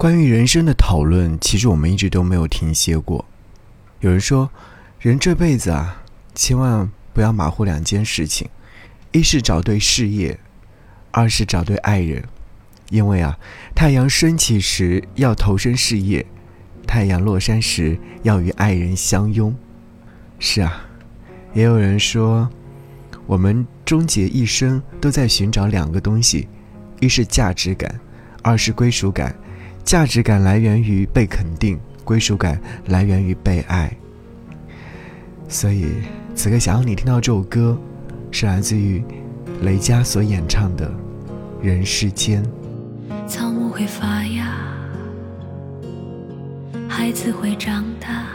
关于人生的讨论，其实我们一直都没有停歇过。有人说，人这辈子啊，千万不要马虎两件事情：一是找对事业，二是找对爱人。因为啊，太阳升起时要投身事业，太阳落山时要与爱人相拥。是啊，也有人说，我们终结一生都在寻找两个东西：一是价值感，二是归属感。价值感来源于被肯定，归属感来源于被爱。所以，此刻想要你听到这首歌，是来自于雷佳所演唱的《人世间》。草木会发芽，孩子会长大，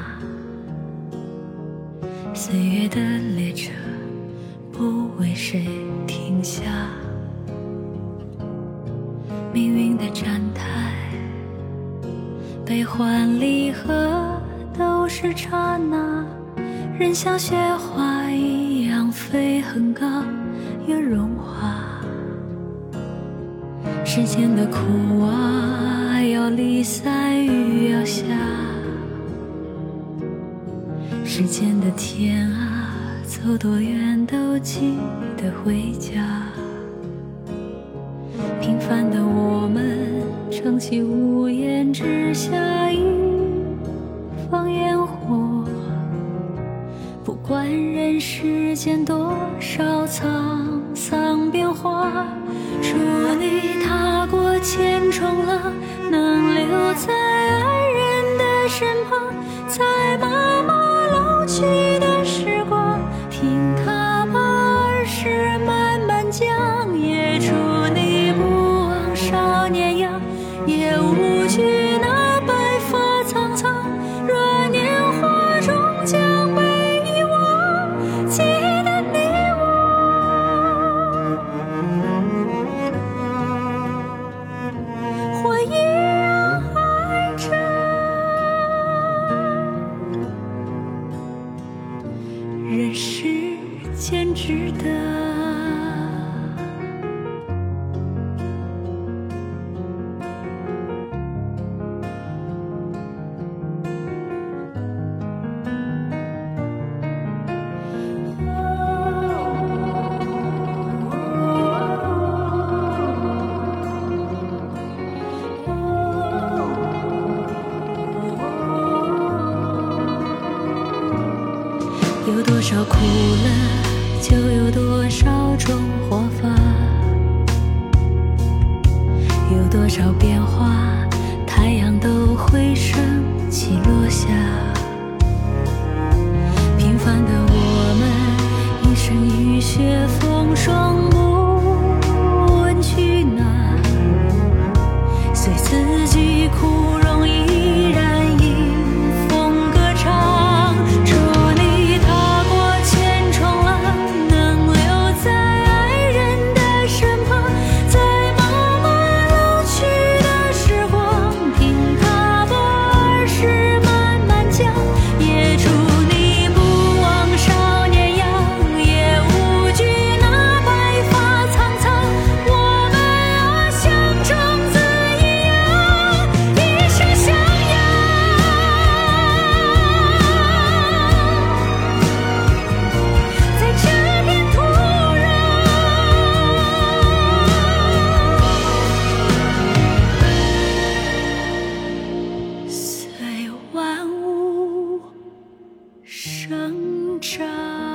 岁月的列车不为谁停下，命运的站。悲欢离合都是刹那，人像雪花一样飞很高，又融化。世间的苦啊，要离散雨要下。世间的天啊，走多远都记得回家。平凡的我们。撑起屋檐之下一方烟火，不管人世间多少沧桑变化，祝你踏过千重浪，能留在爱人的身旁，在世间值得。有多少苦乐，就有多少种活法；有多少变化，太阳都会升起落下。成长。